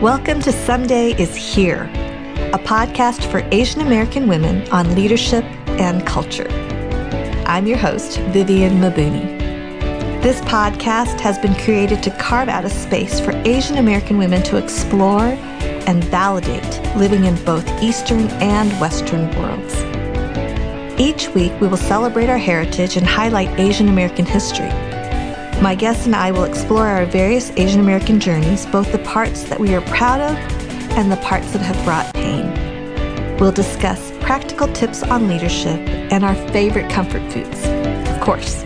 Welcome to Someday is Here, a podcast for Asian American women on leadership and culture. I'm your host, Vivian Mabuni. This podcast has been created to carve out a space for Asian American women to explore and validate living in both Eastern and Western worlds. Each week, we will celebrate our heritage and highlight Asian American history my guests and I will explore our various Asian American journeys, both the parts that we are proud of and the parts that have brought pain. We'll discuss practical tips on leadership and our favorite comfort foods, of course.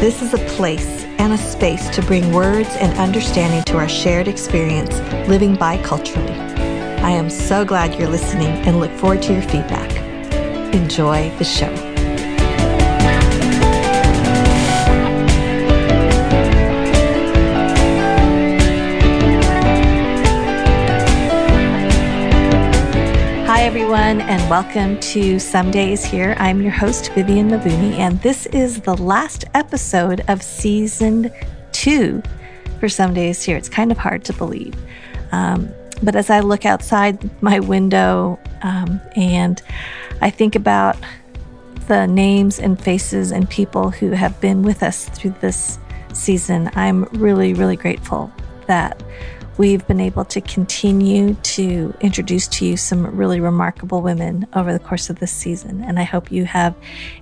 This is a place and a space to bring words and understanding to our shared experience living biculturally. I am so glad you're listening and look forward to your feedback. Enjoy the show. Everyone, and welcome to Some Days Here. I'm your host, Vivian Mabuni, and this is the last episode of season two for Some Days Here. It's kind of hard to believe. Um, but as I look outside my window um, and I think about the names and faces and people who have been with us through this season, I'm really, really grateful that We've been able to continue to introduce to you some really remarkable women over the course of this season. And I hope you have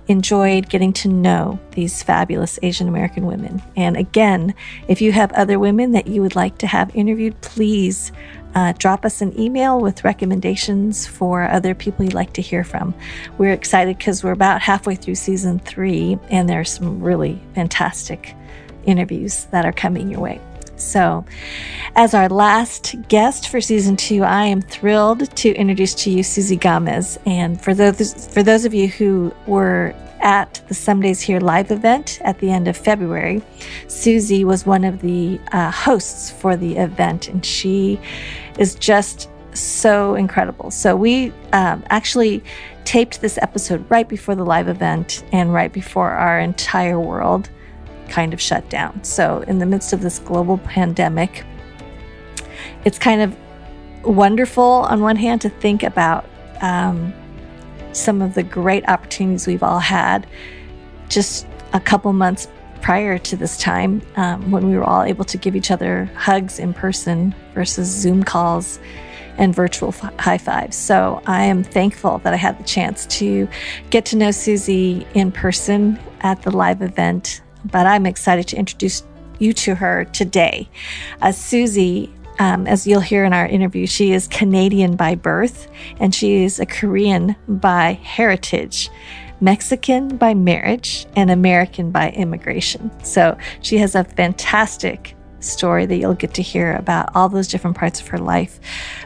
enjoyed getting to know these fabulous Asian American women. And again, if you have other women that you would like to have interviewed, please uh, drop us an email with recommendations for other people you'd like to hear from. We're excited because we're about halfway through season three, and there are some really fantastic interviews that are coming your way. So, as our last guest for season two, I am thrilled to introduce to you Susie Gamez. And for those for those of you who were at the Some Days Here live event at the end of February, Susie was one of the uh, hosts for the event, and she is just so incredible. So we um, actually taped this episode right before the live event and right before our entire world kind of shut down. So, in the midst of this global pandemic, it's kind of wonderful on one hand to think about um, some of the great opportunities we've all had just a couple months prior to this time um, when we were all able to give each other hugs in person versus Zoom calls and virtual f- high fives. So I am thankful that I had the chance to get to know Susie in person at the live event but I'm excited to introduce you to her today. Uh, Susie, um, as you'll hear in our interview, she is Canadian by birth and she is a Korean by heritage. Mexican by marriage and American by immigration. So she has a fantastic story that you'll get to hear about all those different parts of her life.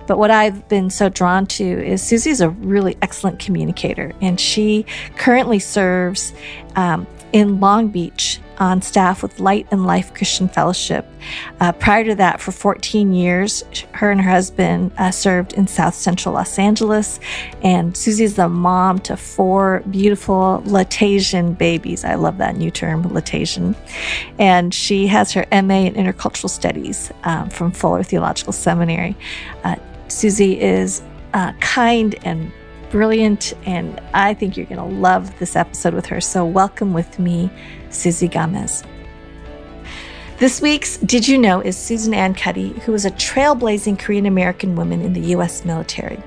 But what I've been so drawn to is Susie's a really excellent communicator, and she currently serves um, in Long Beach on staff with Light and Life Christian Fellowship. Uh, prior to that, for 14 years, her and her husband uh, served in South Central Los Angeles. And Susie's the mom to four beautiful Latasian babies. I love that new term, Latasian. And she has her MA in Intercultural Studies um, from Fuller Theological Seminary. Uh, Susie is uh, kind and brilliant, and I think you're going to love this episode with her. So, welcome with me Susie Gamez. This week's Did You Know is Susan Ahn Cuddy, who was a trailblazing Korean American woman in the U.S. military.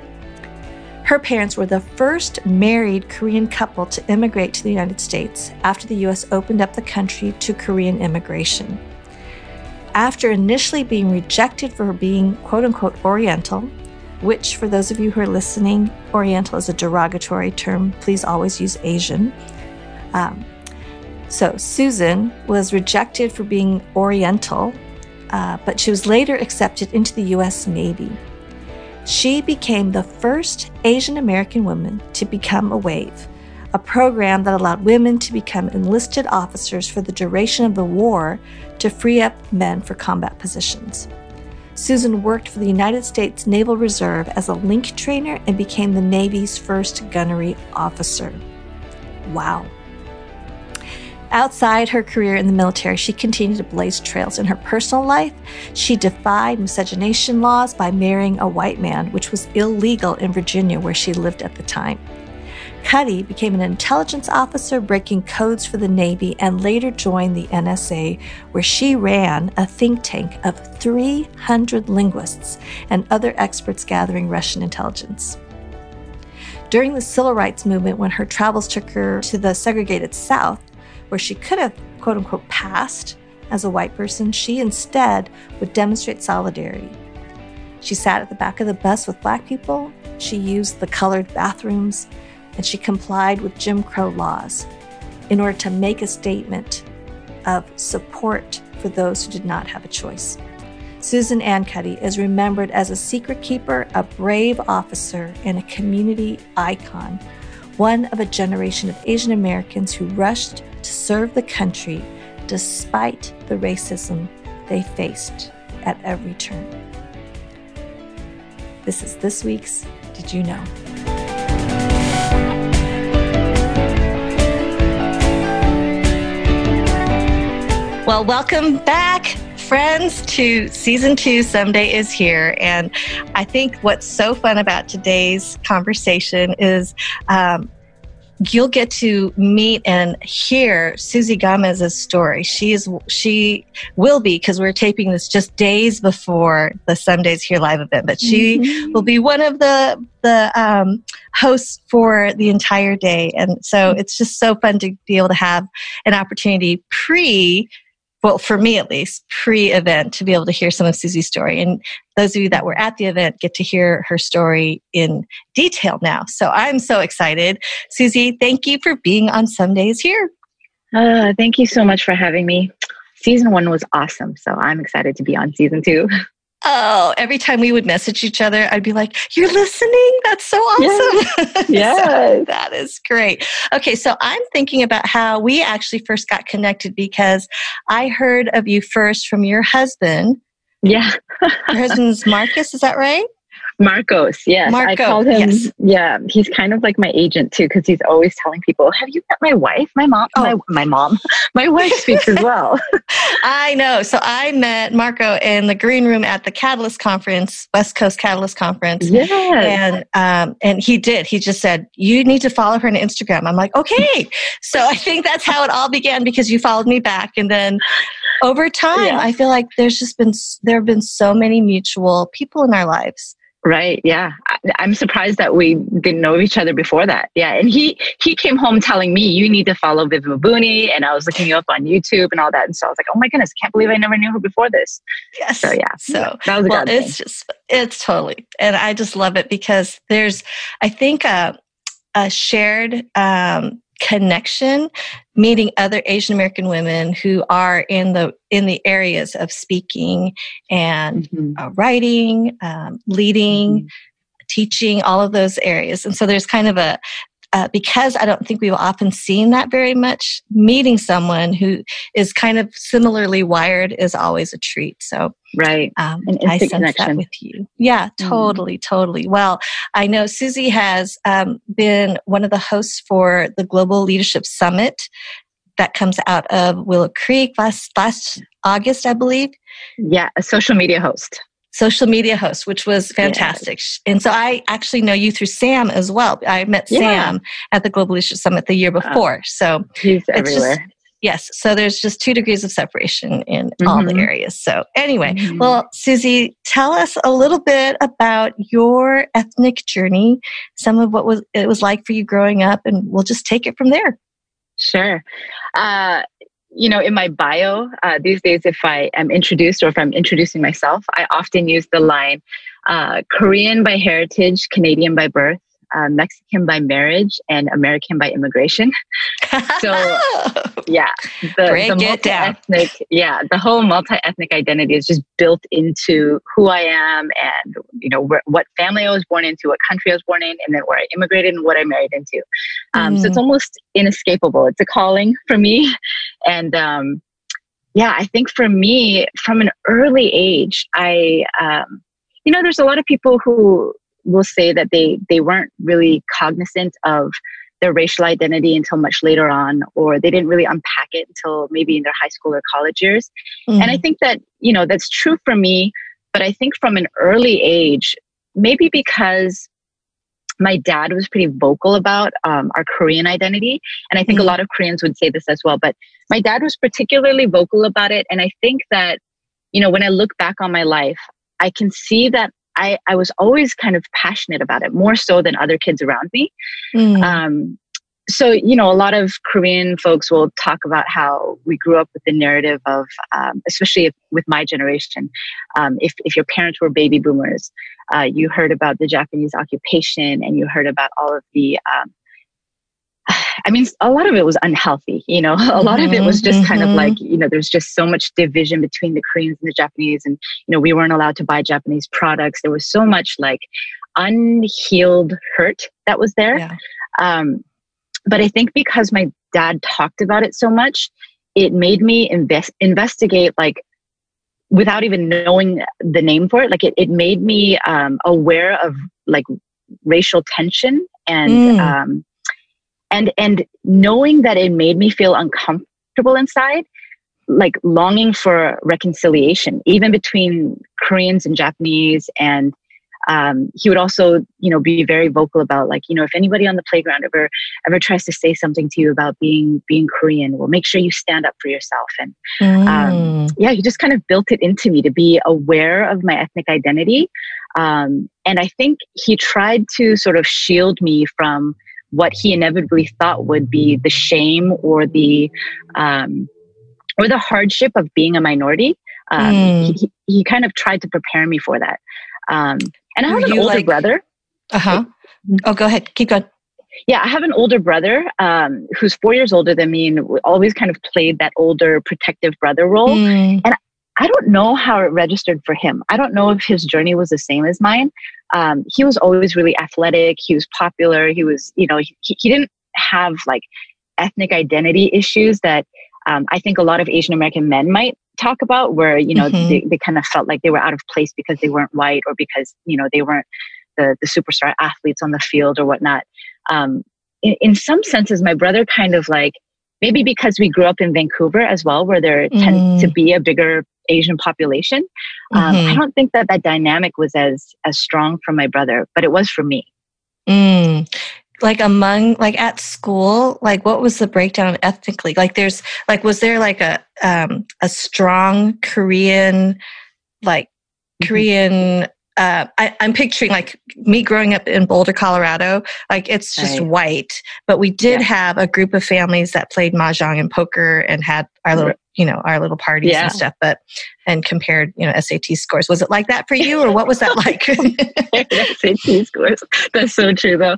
Her parents were the first married Korean couple to immigrate to the United States after the U.S. opened up the country to Korean immigration. After initially being rejected for being quote unquote Oriental, which, for those of you who are listening, Oriental is a derogatory term, please always use Asian. Um, so Susan was rejected for being Oriental, uh, but she was later accepted into the U.S. Navy. She became the first Asian American woman to become a WAVE, a program that allowed women to become enlisted officers for the duration of the war to free up men for combat positions. Susan worked for the United States Naval Reserve as a link trainer and became the Navy's first gunnery officer. Wow. Outside her career in the military, she continued to blaze trails. In her personal life, she defied miscegenation laws by marrying a white man, which was illegal in Virginia, where she lived at the time. Cuddy became an intelligence officer, breaking codes for the Navy, and later joined the NSA, where she ran a think tank of 300 linguists and other experts gathering Russian intelligence. During the civil rights movement, when her travels took her to the segregated South, where she could have, quote unquote, passed as a white person, she instead would demonstrate solidarity. She sat at the back of the bus with black people, she used the colored bathrooms, and she complied with Jim Crow laws in order to make a statement of support for those who did not have a choice. Susan Ahn Cuddy is remembered as a secret keeper, a brave officer, and a community icon, one of a generation of Asian Americans who rushed to serve the country despite the racism they faced at every turn. This is this week's Did You Know? Well, welcome back, friends, to season two. Someday is here. And I think what's so fun about today's conversation is um, you'll get to meet and hear Susie Gamez's story. She is she will be because we're taping this just days before the Some Days Here live event, but she mm-hmm. will be one of the the um, hosts for the entire day, and so mm-hmm. it's just so fun to be able to have an opportunity pre well, for me at least, pre event to be able to hear some of Susie's story. And those of you that were at the event get to hear her story in detail now. So I'm so excited. Susie, thank you for being on Some Days Here. Uh, thank you so much for having me. Season one was awesome. So I'm excited to be on season two. Oh, every time we would message each other, I'd be like, You're listening? That's so awesome. Yes. yes. so that is great. Okay, so I'm thinking about how we actually first got connected because I heard of you first from your husband. Yeah. your husband's Marcus, is that right? Marcos, yes. Marco, I called him. Yes. Yeah, he's kind of like my agent too, because he's always telling people, "Have you met my wife? My mom, oh. my, my mom, my wife speaks as well." I know. So I met Marco in the green room at the Catalyst conference, West Coast Catalyst conference. Yes. and um, and he did. He just said, "You need to follow her on Instagram." I'm like, "Okay." so I think that's how it all began because you followed me back, and then over time, yeah. I feel like there's just been there have been so many mutual people in our lives Right. Yeah. I, am surprised that we didn't know each other before that. Yeah. And he, he came home telling me, you need to follow Viv Mabuni. And I was looking you up on YouTube and all that. And so I was like, oh my goodness, can't believe I never knew her before this. Yes. So yeah. So that was a well, it's thing. just, it's totally, and I just love it because there's, I think, a, a shared, um, connection meeting other asian american women who are in the in the areas of speaking and mm-hmm. uh, writing um, leading mm-hmm. teaching all of those areas and so there's kind of a uh, because I don't think we've often seen that very much, meeting someone who is kind of similarly wired is always a treat. So, right, um, I sense connection. that with you. Yeah, mm-hmm. totally, mm. totally. Well, I know Susie has um, been one of the hosts for the Global Leadership Summit that comes out of Willow Creek last last August, I believe. Yeah, a social media host social media host, which was fantastic. Yes. And so I actually know you through Sam as well. I met yeah. Sam at the Global Leadership Summit the year before. So he's everywhere. Just, yes. So there's just two degrees of separation in mm-hmm. all the areas. So anyway, mm-hmm. well, Susie, tell us a little bit about your ethnic journey, some of what was it was like for you growing up, and we'll just take it from there. Sure. Uh, you know, in my bio uh, these days, if I am introduced or if I'm introducing myself, I often use the line uh, Korean by heritage, Canadian by birth, uh, Mexican by marriage and American by immigration. so, yeah, the, the multi-ethnic, yeah, the whole multi-ethnic identity is just built into who I am and you know where, what family I was born into, what country I was born in, and then where I immigrated and what I married into. Um, mm. So it's mm. almost inescapable. It's a calling for me, and um, yeah, I think for me, from an early age, I. Um, you know, there's a lot of people who will say that they they weren't really cognizant of their racial identity until much later on, or they didn't really unpack it until maybe in their high school or college years. Mm-hmm. And I think that, you know, that's true for me. But I think from an early age, maybe because my dad was pretty vocal about um, our Korean identity. And I think mm-hmm. a lot of Koreans would say this as well. But my dad was particularly vocal about it. And I think that, you know, when I look back on my life, I can see that I, I was always kind of passionate about it, more so than other kids around me. Mm. Um, so, you know, a lot of Korean folks will talk about how we grew up with the narrative of, um, especially if, with my generation, um, if, if your parents were baby boomers, uh, you heard about the Japanese occupation and you heard about all of the, um, I mean, a lot of it was unhealthy, you know, a lot of it was just mm-hmm. kind of mm-hmm. like, you know, there's just so much division between the Koreans and the Japanese. And, you know, we weren't allowed to buy Japanese products. There was so much like unhealed hurt that was there. Yeah. Um, but I think because my dad talked about it so much, it made me invest, investigate like without even knowing the name for it. Like it, it made me um, aware of like racial tension and mm. um, and and knowing that it made me feel uncomfortable inside like longing for reconciliation even between koreans and japanese. And um, he would also you know be very vocal about like you know if anybody on the playground ever ever tries to say something to you about being being korean well make sure you stand up for yourself. And um, mm. um, yeah he just kind of built it into me to be aware of my ethnic identity. Um, and i think he tried to sort of shield me from what he inevitably thought would be the shame or the um, or the hardship of being a minority um, mm. he, he kind of tried to prepare me for that um, and I have Were an older like, brother. Uh huh. Oh, go ahead. Keep going. Yeah, I have an older brother um, who's four years older than me and always kind of played that older protective brother role. Mm. And I don't know how it registered for him. I don't know if his journey was the same as mine. Um, he was always really athletic. He was popular. He was, you know, he, he didn't have like ethnic identity issues that um, I think a lot of Asian American men might talk about where you know mm-hmm. they, they kind of felt like they were out of place because they weren't white or because you know they weren't the, the superstar athletes on the field or whatnot um, in, in some senses my brother kind of like maybe because we grew up in vancouver as well where there mm. tends to mm. be a bigger asian population um, mm-hmm. i don't think that that dynamic was as as strong for my brother but it was for me mm like among like at school like what was the breakdown ethnically like there's like was there like a um a strong korean like mm-hmm. korean uh, I, am picturing like me growing up in Boulder, Colorado. Like it's just right. white, but we did yeah. have a group of families that played mahjong and poker and had our little, you know, our little parties yeah. and stuff. But and compared, you know, SAT scores. Was it like that for you, or what was that like? SAT scores. That's so true, though.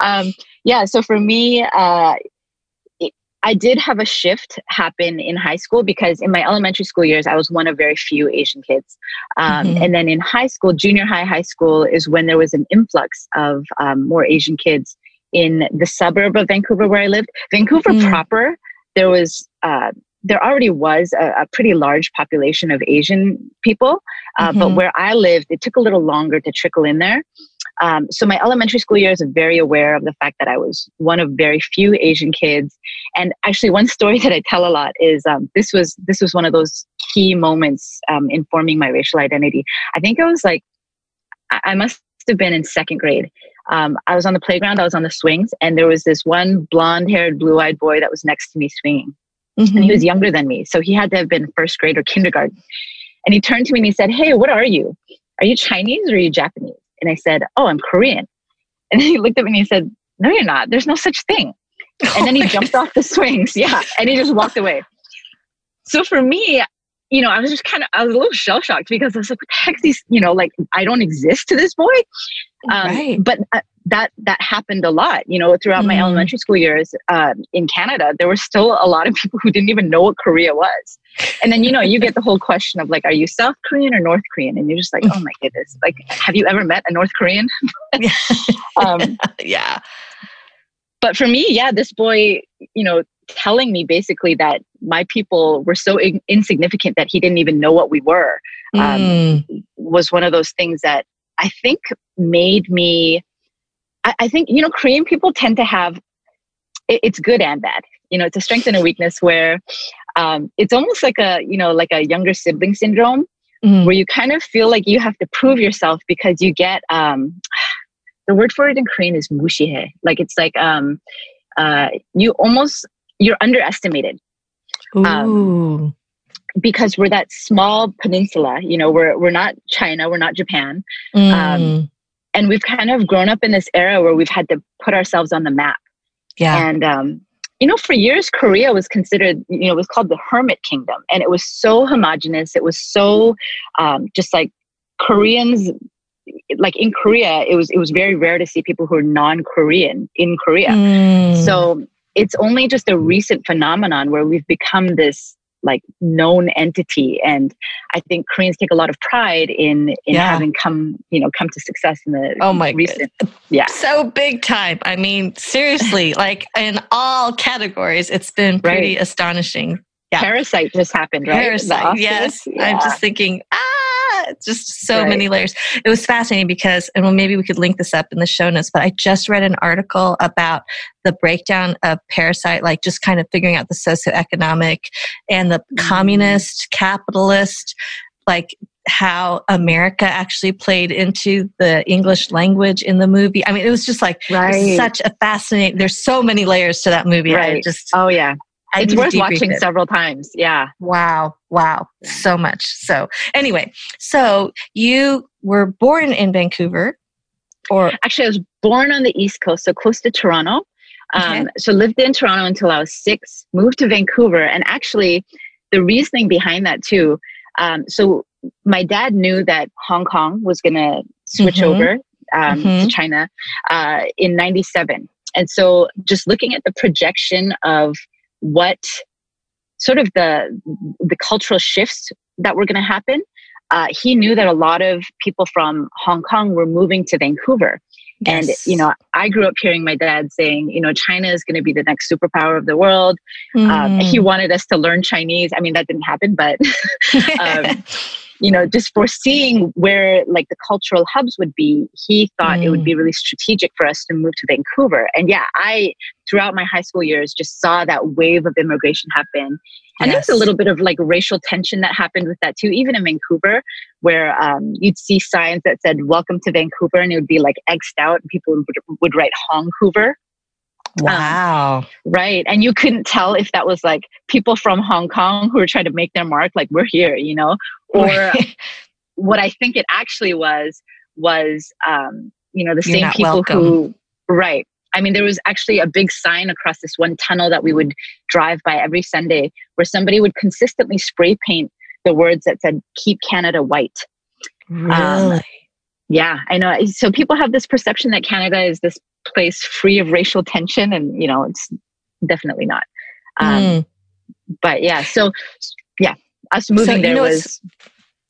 Um, yeah. So for me, uh, I did have a shift happen in high school because in my elementary school years, I was one of very few Asian kids. Um, mm-hmm. And then in high school, junior high, high school is when there was an influx of um, more Asian kids in the suburb of Vancouver where I lived. Vancouver mm-hmm. proper, there was. Uh, there already was a, a, pretty large population of Asian people, uh, mm-hmm. but where I lived, it took a little longer to trickle in there. Um, so my elementary school years are very aware of the fact that I was one of very few Asian kids. And actually, one story that I tell a lot is um, this was this was one of those key moments um, in forming my racial identity. I think I was like, I must have been in second grade. Um, I was on the playground, I was on the swings, and there was this one blonde-haired, blue-eyed boy that was next to me swinging, mm-hmm. and he was younger than me, so he had to have been first grade or kindergarten. And he turned to me and he said, "Hey, what are you? Are you Chinese or are you Japanese?" And I said, Oh, I'm Korean. And he looked at me and he said, No, you're not. There's no such thing. And then he jumped off the swings. Yeah. And he just walked away. So for me, you know, I was just kind of, I was a little shell shocked because I was like, what the heck, these, you know, like I don't exist to this boy. Um, right. But uh, that that happened a lot. You know, throughout mm. my elementary school years um, in Canada, there were still a lot of people who didn't even know what Korea was. And then you know, you get the whole question of like, are you South Korean or North Korean? And you're just like, oh my goodness, like, have you ever met a North Korean? um, yeah. But for me, yeah, this boy, you know, telling me basically that my people were so in- insignificant that he didn't even know what we were um, mm. was one of those things that I think made me. I, I think you know Korean people tend to have it, it's good and bad. You know, it's a strength and a weakness where um, it's almost like a you know like a younger sibling syndrome mm. where you kind of feel like you have to prove yourself because you get um, the word for it in Korean is mushihe. Like it's like um, uh, you almost you're underestimated. Um, because we're that small peninsula, you know, we're we're not China, we're not Japan, um, mm. um, and we've kind of grown up in this era where we've had to put ourselves on the map. Yeah, and um, you know, for years, Korea was considered, you know, it was called the Hermit Kingdom. And it was so homogenous. It was so um, just like Koreans, like in Korea, it was, it was very rare to see people who are non Korean in Korea. Mm. So it's only just a recent phenomenon where we've become this like known entity and i think koreans take a lot of pride in in yeah. having come you know come to success in the oh my recent God. yeah so big time i mean seriously like in all categories it's been pretty right. astonishing yeah. parasite just happened right parasite yes yeah. i'm just thinking ah just so right. many layers. It was fascinating because, and well, maybe we could link this up in the show notes, but I just read an article about the breakdown of Parasite, like just kind of figuring out the socioeconomic and the mm. communist, capitalist, like how America actually played into the English language in the movie. I mean, it was just like right. such a fascinating. There's so many layers to that movie. Right. I just oh yeah, I it's worth watching it. several times. Yeah. Wow. Wow. So much. So anyway, so you were born in Vancouver or actually I was born on the East Coast, so close to Toronto. Um, so lived in Toronto until I was six, moved to Vancouver. And actually the reasoning behind that too. Um, so my dad knew that Hong Kong was going to switch mm-hmm. over um, mm-hmm. to China uh, in 97. And so just looking at the projection of what sort of the the cultural shifts that were going to happen. Uh, he knew that a lot of people from Hong Kong were moving to Vancouver. Yes. And, you know, I grew up hearing my dad saying, you know, China is going to be the next superpower of the world. Mm. Um, he mm. wanted us to learn Chinese. I mean, that didn't happen, but um, you know, just foreseeing where like the cultural hubs would be, he thought mm. it would be mm. really strategic for us to move to Vancouver. And yeah, I, throughout my high school years, just saw that wave of immigration happen. And yes. there's a little bit of like racial tension that happened with that too, even in Vancouver, where um, you'd see signs that said "Welcome to Vancouver," and it would be like X'd out, and people would, would write "Hongcouver." Um, wow. Um, right. And you couldn't tell if that was like people from Hong Kong who were trying to make their mark, like we're here, you know, or what I think it actually was, was, um, you know, the You're same people welcome. who, right. I mean, there was actually a big sign across this one tunnel that we would drive by every Sunday where somebody would consistently spray paint the words that said, keep Canada white. Really? Um, yeah, I know. So people have this perception that Canada is this place free of racial tension and you know it's definitely not um, mm. but yeah so yeah us moving so, there know, was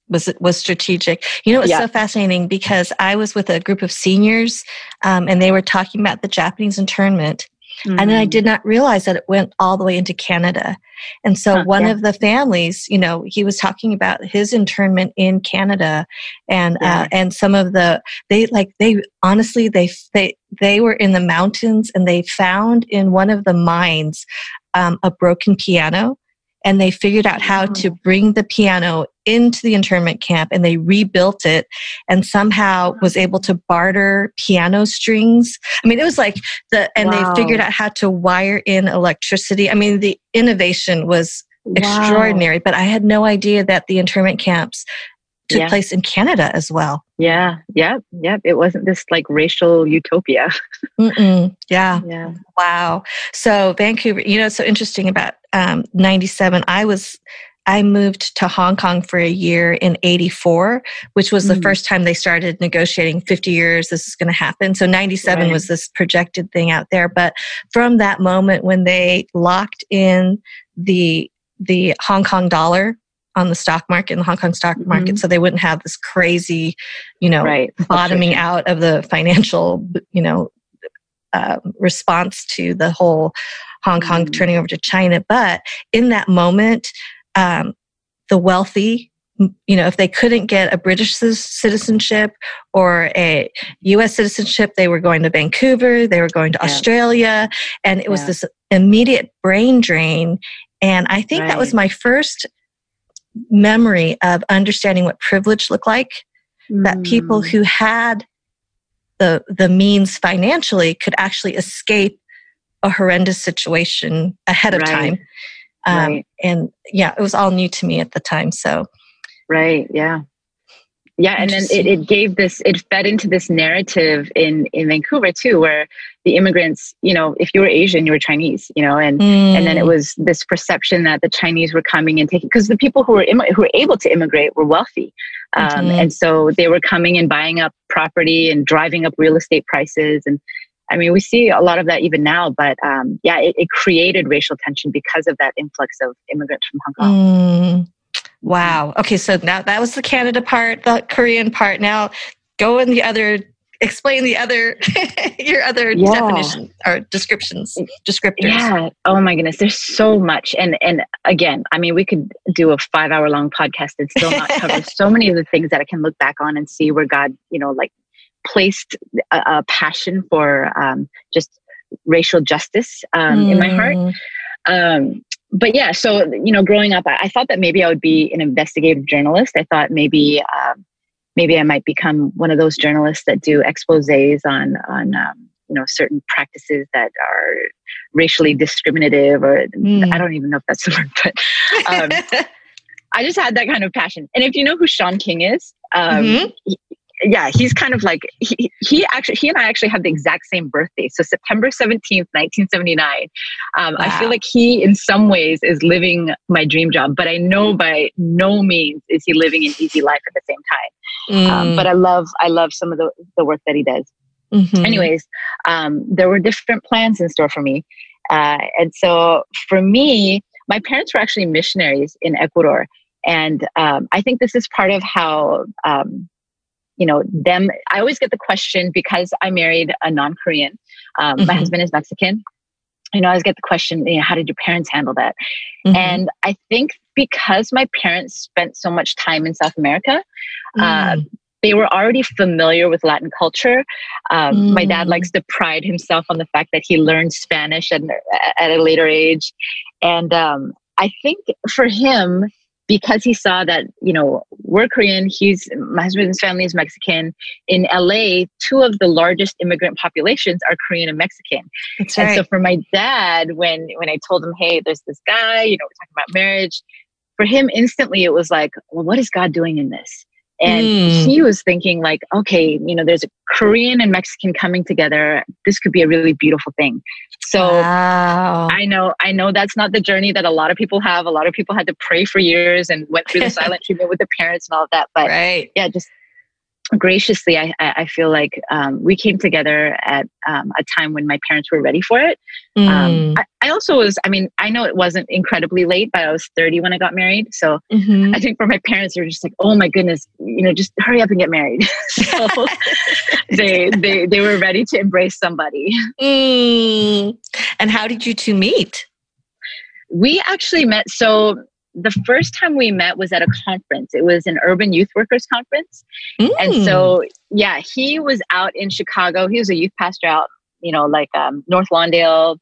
was was strategic. You know, it's yeah. so fascinating because I was with a group of seniors, um, and they were talking about the Japanese internment, Mm-hmm. And then I did not realize that it went all the way into Canada. And so huh, one yeah. of the families, you know, he was talking about his internment in Canada and, uh, yeah. uh, and some of the, they like, they honestly, they, they, they were in the mountains and they found in one of the mines, um, a broken piano and they figured out how to mm-hmm. bring the piano into the internment camp and they rebuilt it and somehow was able to barter piano strings. I mean, it was like the, and wow. they figured out how to wire in electricity. I mean, the innovation was wow. extraordinary, but I had no idea that the internment camps took yeah. place in Canada as well. Yeah, yeah, yeah. It wasn't this like racial utopia. yeah. Yeah. Wow. So Vancouver, you know, it's so interesting about um, 97. I was, I moved to Hong Kong for a year in 84, which was mm. the first time they started negotiating 50 years. This is going to happen. So 97 right. was this projected thing out there. But from that moment when they locked in the, the Hong Kong dollar on the stock market, in the Hong Kong stock mm-hmm. market, mm-hmm. so they wouldn't have this crazy, you know, right. bottoming out of the financial, you know, uh, response to the whole Hong Kong mm-hmm. turning over to China. But in that moment, um, the wealthy you know, if they couldn't get a British citizenship or a US citizenship, they were going to Vancouver, they were going to yeah. Australia. And it was this immediate brain drain. And I think right. that was my first memory of understanding what privilege looked like. Mm. That people mm. who had the, the means financially could actually escape a horrendous situation ahead of right. time. Um, right. And yeah, it was all new to me at the time. So, right. Yeah. Yeah. And then it, it gave this, it fed into this narrative in, in Vancouver too, where the immigrants, you know, if you were Asian, you were Chinese, you know, and, mm. and then it mm. was this perception that the Chinese were coming and taking, because the people who were, who were able to immigrate were wealthy. Um, mm-hmm. And so they were coming and buying up property and driving up real estate prices and I mean, we see a lot of that even now, but um, yeah, it, it, created racial tension because of that influx of immigrants from Hong Kong. Mm, wow. Okay, so now that was the Canada part, the Korean part. Now go in the other. Explain the other, your other yeah. definitions or descriptions, descriptors. Yeah. Oh my goodness, there's so much, and and again, I mean, we could do a five hour long podcast and still not cover so many of the things that I can look back on and see where God, you know, like placed a, a passion for um, just racial justice um, mm. in my heart. Mm. Um, but yeah, so you know, growing up, I, I, thought that maybe I would be an investigative journalist. I thought maybe um, maybe I might become one of those journalists that do exposés on on um, you know certain practices that are racially discriminative, or mm. I don't even know if that's the word, but. Um, I just had that kind of passion. And if you know who Shaun King is, um, mm-hmm. he, yeah, he's kind of like he, he actually he and I actually have the exact same birthday. So September 17th, 1979. Um, wow. I feel like he in some ways is living my dream job, but I know by no means is he living an easy life at the same time. Um, mm. Um, but I love I love some of the, the work that he does. Mm-hmm. Anyways, um, there were different plans in store for me. Uh, and so for me, my parents were actually missionaries in Ecuador. And um, I think this is part of how um, you know them i always get the question because i married a non-korean um, mm-hmm. my husband is mexican you know i always get the question you know how did your parents handle that mm-hmm. and i think because my parents spent so much time in south america uh, mm. uh, they were already familiar with Latin culture. Um, mm. My dad mm. likes to pride himself on the fact that he learned Spanish at, at a later age. And um, I think for him, because he saw that you know we're korean he's my husband's family is mexican. In la two of the largest immigrant populations are korean and mexican. That's and right. so for my dad when when i told him hey there's this guy you know we're talking about marriage for him instantly it was like well what is god doing in this and mm. he was thinking like okay you know there's a korean and mexican coming together this could be a really beautiful thing so wow. i know i know that's not the journey that a lot of people have a lot of people had to pray for years and went through the silent treatment with the parents and all of that but right. yeah just graciously, I, I feel like um, we came together at um, a time when my parents were ready for it. Um, mm. Um, I, I, also was, I mean, I know it wasn't incredibly late, but I was 30 when I got married. So mm-hmm. I think for my parents, they were just like, oh my goodness, you know, just hurry up and get married. so they, they, they were ready to embrace somebody. Mm. And how did you two meet? We actually met. So the first time we met was at a conference. It was an urban youth workers conference. Mm. And so, yeah, he was out in Chicago. He was a youth pastor out, you know, like um, North Lawndale,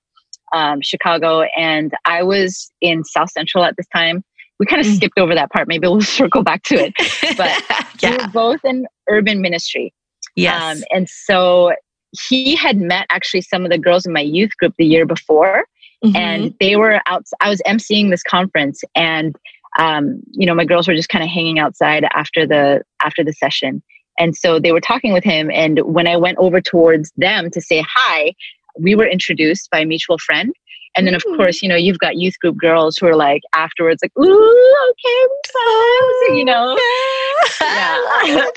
um, Chicago. And I was in South Central at this time. We kind of mm. skipped over that part. Maybe we'll circle back to it. But yeah. we were both in urban ministry. Yes. Um, and so he had met actually some of the girls in my youth group the year before. Mm-hmm. And they were out, I was emceeing this conference and, um, you know, my girls were just kind of hanging outside after the, after the session. And so they were talking with him. And when I went over towards them to say hi, we were introduced by a mutual friend. And then, of mm. course, you know, you've got youth group girls who are like afterwards, like, ooh, okay, so, you know. Yeah.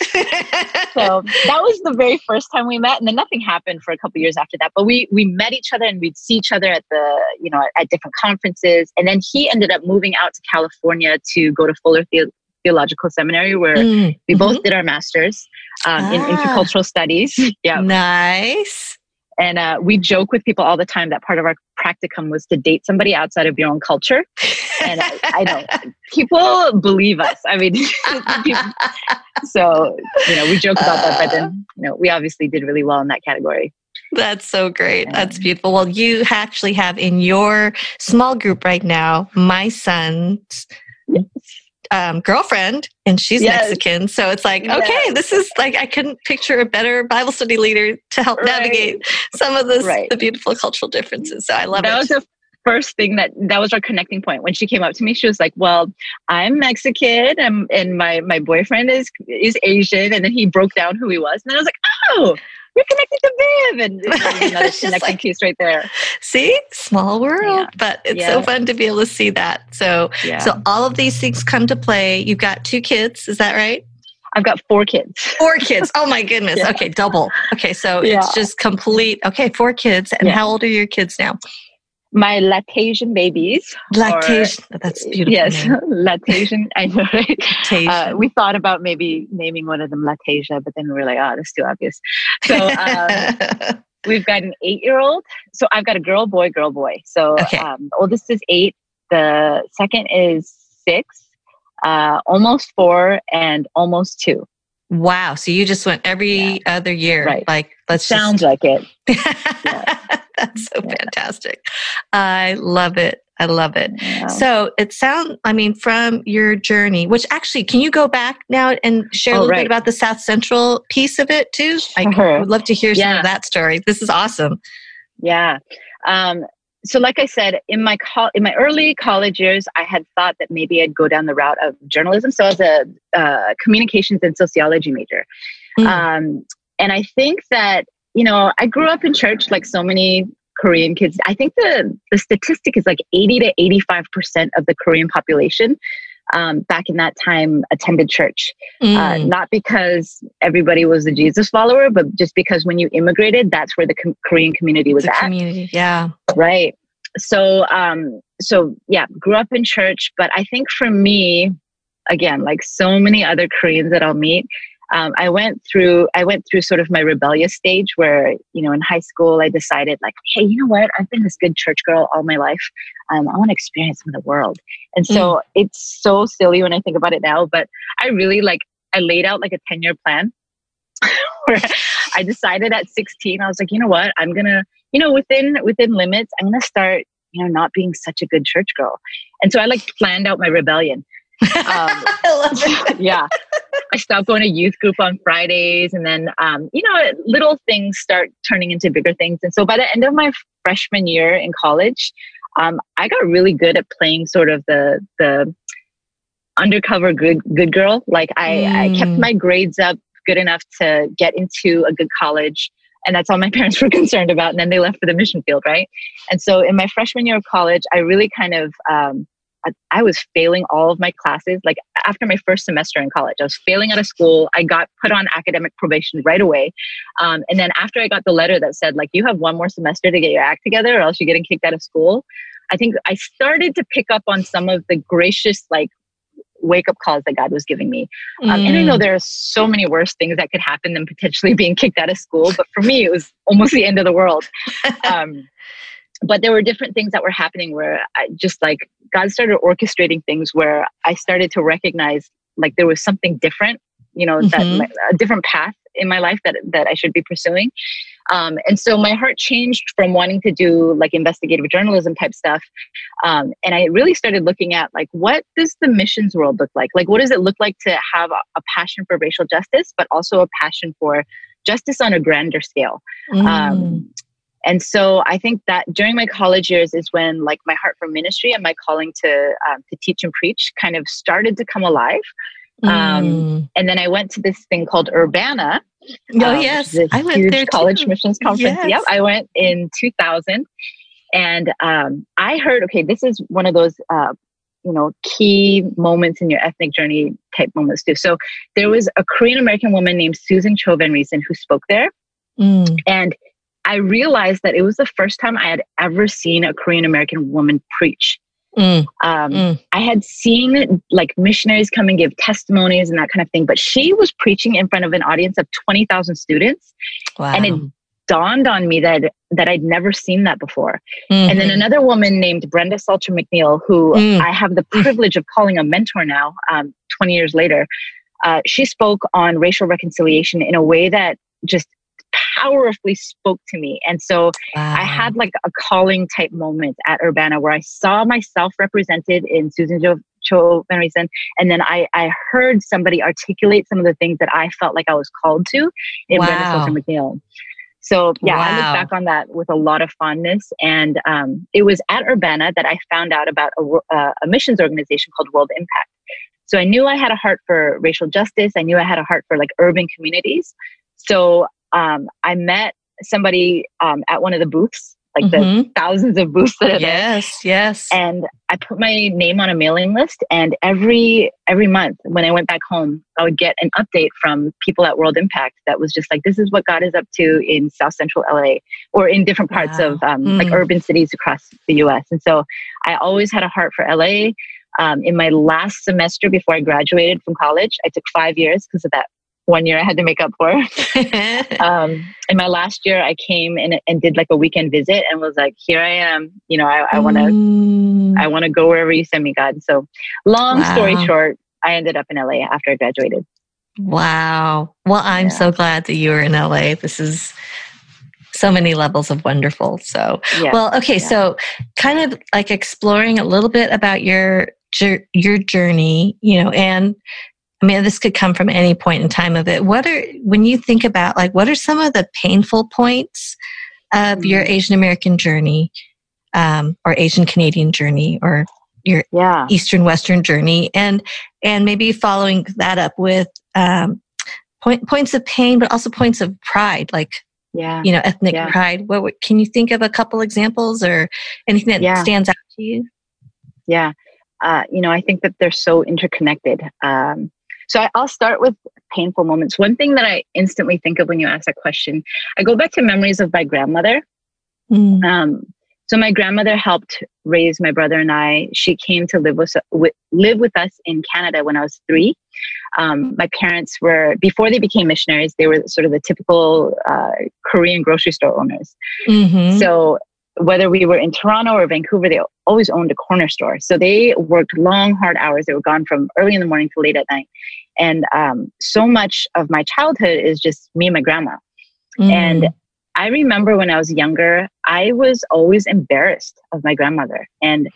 so that was the very first time we met. And then nothing happened for a couple years after that. But we we met each other and we'd see each other at the, you know, at different conferences. And then he ended up moving out to California to go to Fuller the- Theological Seminary, where mm. we both mm-hmm. did our masters um, ah. in intercultural studies. yeah, nice And uh, we joke with people all the time that part of our practicum was to date somebody outside of your own culture. And I, I know people believe us. I mean, people, so you know we joke about that, but then you know we obviously did really well in that category. That's so great. That's beautiful. Well, you actually have in your small group right now my son's um, girlfriend, and she's yes. Mexican. So it's like, yes. okay, this is like I couldn't picture a better Bible study leader to help right. navigate some of this, right. the beautiful cultural differences. So I love it. that it. Was the first thing that that was our connecting point when she came up to me she was like well i'm mexican and, and my my boyfriend is is asian and then he broke down who he was and i was like oh we're connected to Viv. And another connecting like, piece right there. See, small world, yeah. but it's yeah. so fun to be able to see that. So, yeah. so all of these things come to play. You've got two kids, is that right? I've got four kids. Four kids. Oh my goodness. yeah. Okay, double. Okay, so it's just complete. Okay, four kids. And how old are your kids now? My Latasian babies. Lactation. Or, That's beautiful. Yes, Latasian. I know, right? Uh, we thought about maybe naming one of them Latasia, but then we were like, oh, that's too obvious. So um, we've got an eight-year-old. So I've got a girl, boy, girl, boy. So okay. um, the oldest is eight. The second is six, uh, almost four, and almost two. Wow. So you just went every yeah. other year. Right. Like, let's Sounds just... like it. That's so yeah. fantastic. I love it. I love it. Yeah. So it sounds, I mean, from your journey, which actually, can you go back now and share oh, a little right. bit about the South Central piece of it too? I would love to hear some of that story. This is awesome. Yeah. Um, so like i said in my co- in my early college years i had thought that maybe i'd go down the route of journalism so as a uh, communications and sociology major mm. um, and i think that you know i grew up in church like so many korean kids i think the the statistic is like 80 to 85 percent of the korean population um, back in that time attended church. Uh, mm. Uh, not because everybody was a Jesus follower, but just because when you immigrated, that's where the com- Korean community was the at. Community, yeah, right. So, um, so yeah, grew up in church, but I think for me, again, like so many other Koreans that I'll meet, um, I went through I went through sort of my rebellious stage where you know in high school I decided like hey you know what? I've been this good church girl all my life. Um, I want to experience some of the world. And so mm. it's so silly when I think about it now but I really like I laid out like a 10 year plan where I decided at 16 I was like you know what? I'm gonna you know within within limits I'm gonna start you know not being such a good church girl. And so I like planned out my rebellion um, yeah. I stopped going to youth group on Fridays, and then um, you know, little things start turning into bigger things. And so by the end of my freshman year in college, um, I got really good at playing sort of the the undercover good good girl. Like I, mm. I kept mm. my grades up good enough to get into a good college. And that's all my parents were concerned about. And then they left for the mission field, right? And so in my freshman year of college, I really kind of um, I, I was failing all of my classes. Like after my first semester in college, I was failing out of school. I got put on academic probation right away. Um, and then after I got the letter that said, like, you have one more semester to get your act together or else you're getting kicked out of school, I think I started to pick up on some of the gracious, like, wake up calls that God was giving me. Um, mm. And I know mm. there are so many worse things that could happen than potentially being kicked out of school, but for me, it was almost the end of the world. Um, but there were different things that were happening where I just like God started orchestrating things where I started to recognize like there was something different, you know, mm-hmm. that a different path in my life that that I should be pursuing. Um, and so my heart changed from wanting to do like investigative journalism type stuff, um, and I really started looking at like what does the missions world look like? Like what does it look like to have a, a passion for racial justice, but also a passion for justice on a grander scale? Mm. Um, and so I think that during my college years is when like my heart for ministry and my calling to um, to teach and preach kind of started to come alive. Um, mm. And then I went to this thing called Urbana. Oh um, yes, I went there college too. missions conference. Yes. Yep, I went in 2000, and um, I heard okay, this is one of those uh, you know key moments in your ethnic journey type moments too. So there was a Korean American woman named Susan Cho Van Riesen who spoke there, mm. and I realized that it was the first time I had ever seen a Korean American woman preach. Mm, um, mm. I had seen like missionaries come and give testimonies and that kind of thing, but she was preaching in front of an audience of 20,000 students. Wow. And it dawned on me that that I'd never seen that before. Mm-hmm. And then mm-hmm. another woman named Brenda Salter McNeil, who mm. I have the privilege of calling a mentor now, um, 20 years later. Uh, she spoke on racial reconciliation in a way that just powerfully spoke to me. And so wow. I had like a calling type moment at Urbana where I saw myself represented in Susan Jo, Cho Van Riesener. And then I, I heard somebody articulate some of the things that I felt like I was called to in wow. Brenda McNeil. So yeah, wow. I look back on that with a lot of fondness. And um, it was at Urbana that I found out about a, uh, a missions organization called World Impact. So I knew I had a heart for racial justice. I knew I had a heart for like urban communities. So um, I met somebody um, at one of the booths, like mm-hmm. the thousands of booths that are yes, there. Yes, And I put my name on a mailing list, and every every month when I went back home, I would get an update from people at World Impact that was just like, "This is what God is up to in South Central LA or in different parts wow. of um, mm. like urban cities across the U.S." And so I always had a heart for LA. Um, in my last semester before I graduated from college, I took five years because of that one year I had to make up for. um, in my last year, I came and, and did like a weekend visit and was like, here I am. You know, I, want to, mm. I want to go wherever you send me, God. So long wow. story short, I ended up in LA after I graduated. Wow. Well, I'm yeah. so glad that you were in LA. This is so many levels of wonderful. So, yeah. well, okay. Yeah. So kind of like exploring a little bit about your, your journey, you know, and I mean, this could come from any point in time of it. What are, when you think about like, what are some of the painful points of your mm-hmm. Asian American journey, um, or Asian Canadian journey, or your yeah. Eastern Western journey, and and maybe following that up with um, point, points of pain, but also points of pride, like yeah, you know, ethnic yeah. pride. What, what can you think of a couple examples or anything that yeah. stands out to you? Yeah, uh, you know, I think that they're so interconnected. Um, so I, will start with painful moments. One thing that I instantly think of when you ask that question, I go back to memories of my grandmother. Mm. Um, so my grandmother helped raise my brother and I. She came to live with, with live with us in Canada when I was three. Um, my parents were before they became missionaries. They were sort of the typical uh, Korean grocery store owners. Mm-hmm. So whether we were in Toronto or Vancouver, they always owned a corner store. So they worked long, hard hours. They were gone from early in the morning to late at night. And um, so much of my childhood is just me and my grandma. Mm. And I remember when I was younger, I was always embarrassed of my grandmother. And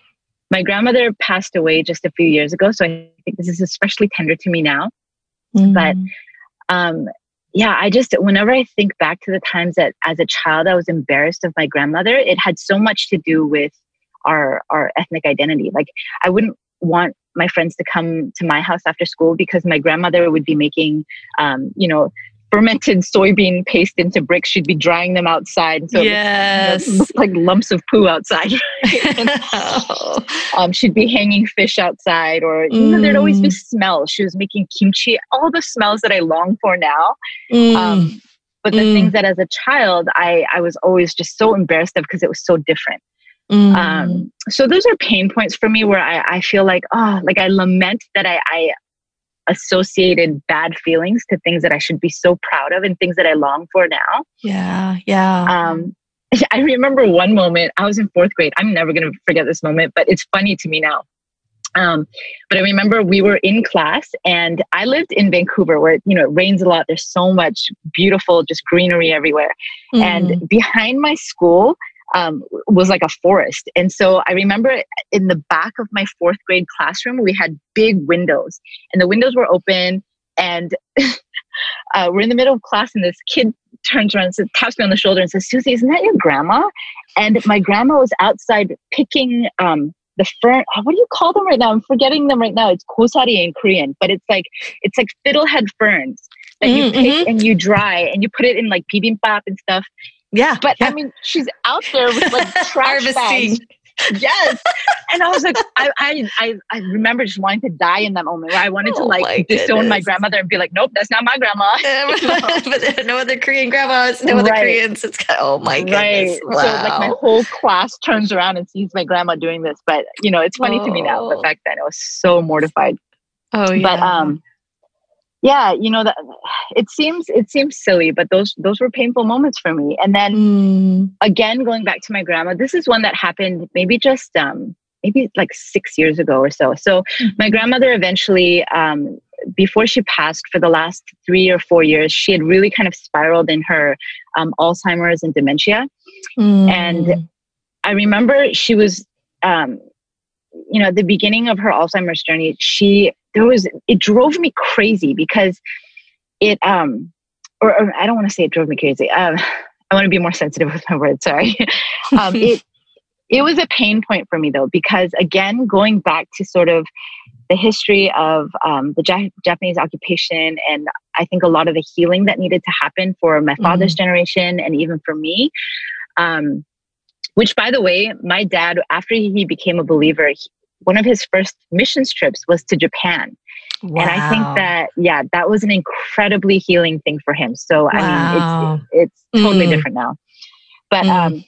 my grandmother passed away just a few years ago. So I think this is especially tender to me now. Mm. But um, yeah, I just, whenever I think back to the times that as a child I was embarrassed of my grandmother, it had so much to do with our, our ethnic identity. Like, I wouldn't want my friends to come to my house after school because my grandmother would be making, um, you know, fermented soybean paste into bricks. She'd be drying them outside. So yes. it looked like lumps of poo outside. um, she'd be hanging fish outside, or you know, there'd always be mm. smells. She was making kimchi, all the smells that I long for now. Mm. Um, but the mm. things that as a child, I, I was always just so embarrassed of because it was so different. Mm. Um, so those are pain points for me where I, I feel like, oh, like I lament that I, I associated bad feelings to things that I should be so proud of and things that I long for now. Yeah, yeah. Um, I remember one moment, I was in fourth grade. I'm never going to forget this moment, but it's funny to me now. Um, but I remember we were in class and I lived in Vancouver where, you know, it rains a lot. There's so much beautiful, just greenery everywhere. Mm. And behind my school, um, was like a forest. And so I remember in the back of my fourth grade classroom, we had big windows, and the windows were open. And uh, we're in the middle of class, and this kid turns around and says, taps me on the shoulder and says, Susie, isn't that your grandma? And my grandma was outside picking um, the fern. Oh, what do you call them right now? I'm forgetting them right now. It's kosari in Korean, but it's like it's like fiddlehead ferns that you mm-hmm. pick and you dry and you put it in like bibimbap and stuff. Yeah. But yeah. I mean, she's out there with like trash bags. Yes. and I was like, I, I, I, I, remember just wanting to die in that moment where I wanted oh to like disown goodness. my grandmother and be like, nope, that's not my grandma. but no other Korean grandmas, no other right. Koreans. It's kind of, oh my goodness. Right. Wow. So like my whole class turns around and sees my grandma doing this. But you know, it's funny oh. to me now, but back then I was so mortified. Oh yeah. But um yeah, you know that it seems it seems silly, but those those were painful moments for me. And then mm. again, going back to my grandma, this is one that happened maybe just um, maybe like six years ago or so. So mm-hmm. my grandmother eventually, um, before she passed, for the last three or four years, she had really kind of spiraled in her um, Alzheimer's and dementia. Mm. And I remember she was, um, you know, the beginning of her Alzheimer's journey, she there was it drove me crazy because it um or, or I don't want to say it drove me crazy. Um, I want to be more sensitive with my words. Sorry. um, it it was a pain point for me though because again, going back to sort of the history of um, the ja- Japanese occupation and I think a lot of the healing that needed to happen for my father's mm-hmm. generation and even for me. Um, which, by the way, my dad, after he became a believer, he, one of his first missions trips was to Japan. Wow. And I think that, yeah, that was an incredibly healing thing for him. So, wow. I mean, it's, it's totally mm. different now. But mm. um,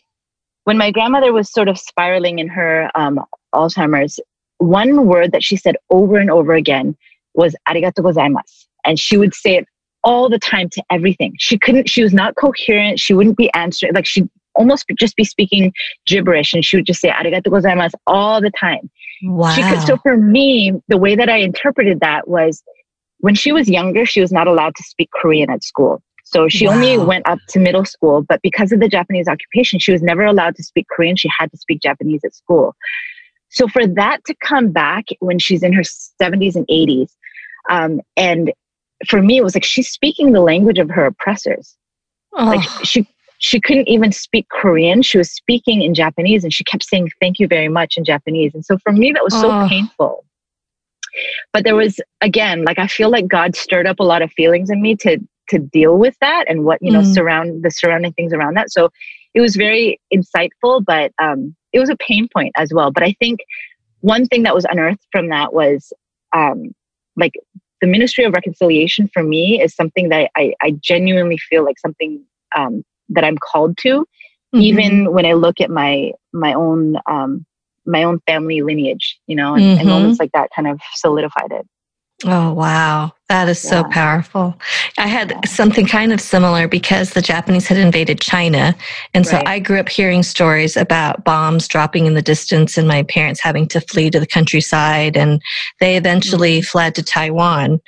when my grandmother was sort of spiraling in her um, Alzheimer's, one word that she said over and over again was arigato gozaimasu. And she would say it all the time to everything. She couldn't, she was not coherent. She wouldn't be answering, like she almost just be speaking gibberish and she would just say arigato gozaimasu all the time. Wow. She could, so for me, the way that I interpreted that was when she was younger, she was not allowed to speak Korean at school. So she wow. only went up to middle school, but because of the Japanese occupation, she was never allowed to speak Korean. She had to speak Japanese at school. So for that to come back when she's in her 70s and 80s, um, and for me, it was like she's speaking the language of her oppressors. Oh. Like she she couldn't even speak Korean. She was speaking in Japanese and she kept saying thank you very much in Japanese. And so for me, that was so oh. painful. But there was, again, like I feel like God stirred up a lot of feelings in me to to deal with that and what, you know, mm. surround the surrounding things around that. So it was very insightful, but um, it was a pain point as well. But I think one thing that was unearthed from that was um, like the ministry of reconciliation for me is something that I, I genuinely feel like something um, that I'm called to, mm-hmm. even when I look at my my own um, my own family lineage, you know, and, mm-hmm. and, moments like that kind of solidified it. Oh wow, that is yeah. so powerful. I had yeah. something kind of similar because the Japanese had invaded China, and so. I grew up hearing stories about bombs dropping in the distance and my parents having to flee to the countryside, and they eventually mm-hmm. fled to Taiwan,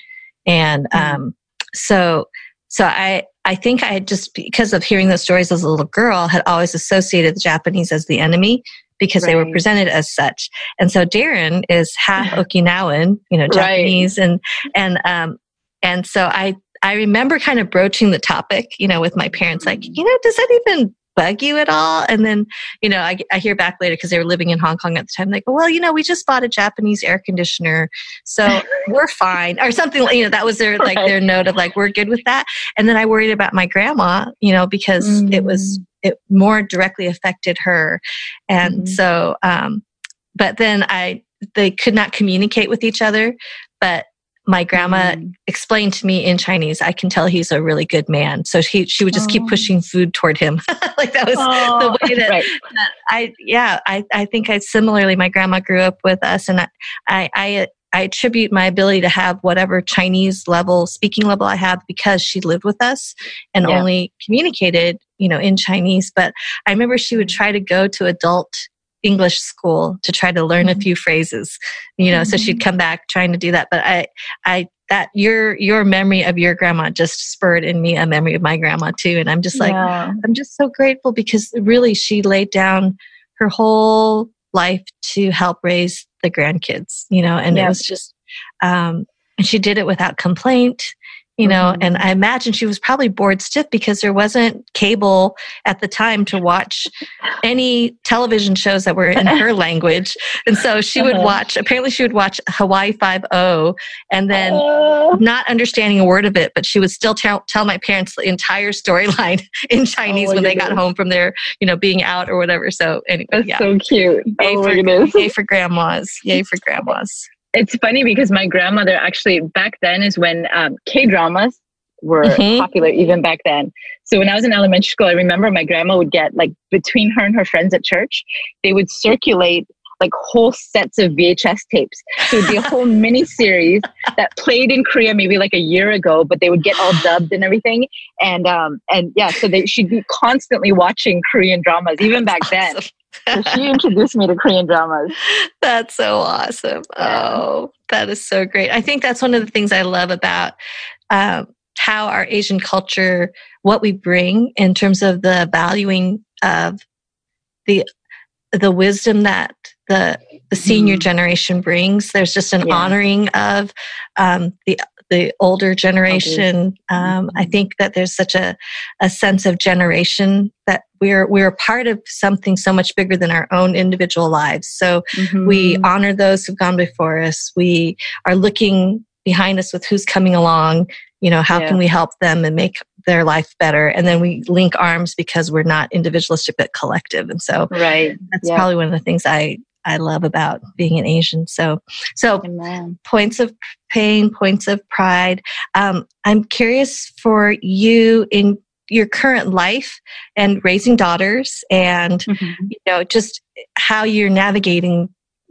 and mm-hmm. um, so so I I think I had just because of hearing those stories as a little girl had always associated the Japanese as the enemy because right. they were presented as such. And so Darren is half Okinawan, you know, Japanese right. and and um and so I I remember kind of broaching the topic, you know, with my parents, like, you know, does that even bug you at all? And then, you know, I, I hear back later because they were living in Hong Kong at the time. They go, well, you know, we just bought a Japanese air conditioner, so we're fine, or something. You know, that was their like their note of like we're good with that. And then I worried about my grandma, you know, because mm. it was mm. it more directly affected her, and mm-hmm. so. um but then I they could not communicate with each other but my grandma mm. explained to me in Chinese, I can tell he's a really good man. So he, she would just oh. keep pushing food toward him. like that was oh. the way that, right. that, I, yeah, I, I think I similarly, my grandma grew up with us and I, I, I, I attribute my ability to have whatever Chinese level, speaking level I have because she lived with us and yeah. only communicated, you know, in Chinese. But I remember she would try to go to adult English school to try to learn mm-hmm. a few phrases, you know, mm-hmm. so she'd mm-hmm. come back trying to do that. But I, I, that your, your memory of your grandma just spurred in me a memory of my grandma too. And I'm just like, yeah. I'm just so grateful because really she laid down her whole life to help raise the grandkids, you know, and it was just, um, and she did it without complaint you know mm-hmm. and i imagine she was probably bored stiff because there wasn't cable at the time to watch any television shows that were in her language. And so she would uh-huh. watch apparently she would watch hawaii 5-0 and then uh, not understanding a word of it but she would still tell, tell my parents the entire storyline in chinese oh when they got home from their you know being out or whatever. So anyway that's yeah. so cute. Yay, oh for, yay for grandmas. Yay for grandmas it's funny because my grandmother actually back then is when um, K dramas were mm-hmm. popular even back then. So when I was in elementary school, I remember my grandma would get like between her and her friends at church, they would circulate like whole sets of VHS tapes. So it would be a whole mini series that played in Korea maybe like a year ago, but they would get all dubbed and everything. And um and yeah, so they she'd be constantly watching Korean dramas even back then. So she introduced me to Korean dramas. That's so awesome. Oh, that is so great. I think that's one of the things I love about um, how our Asian culture, what we bring in terms of the valuing of the the wisdom that the the senior mm. generation brings. There's just an yeah. honoring of um, the the older generation. Um, I mm-hmm. think that there's such a, a sense of generation that we're we're part of something so much bigger than our own individual lives. So mm-hmm. we honor those who've gone before us. We are looking behind us with who's coming along. You know, how yeah. can we help them and make their life better? And then we link arms because we're not individualistic but collective. And so, right, that's yeah. probably one of the things I I love about being an Asian. So, so Amen. points of pain, points of pride. Um, I'm curious for you in your current life and raising daughters, and mm-hmm. you know just how you're navigating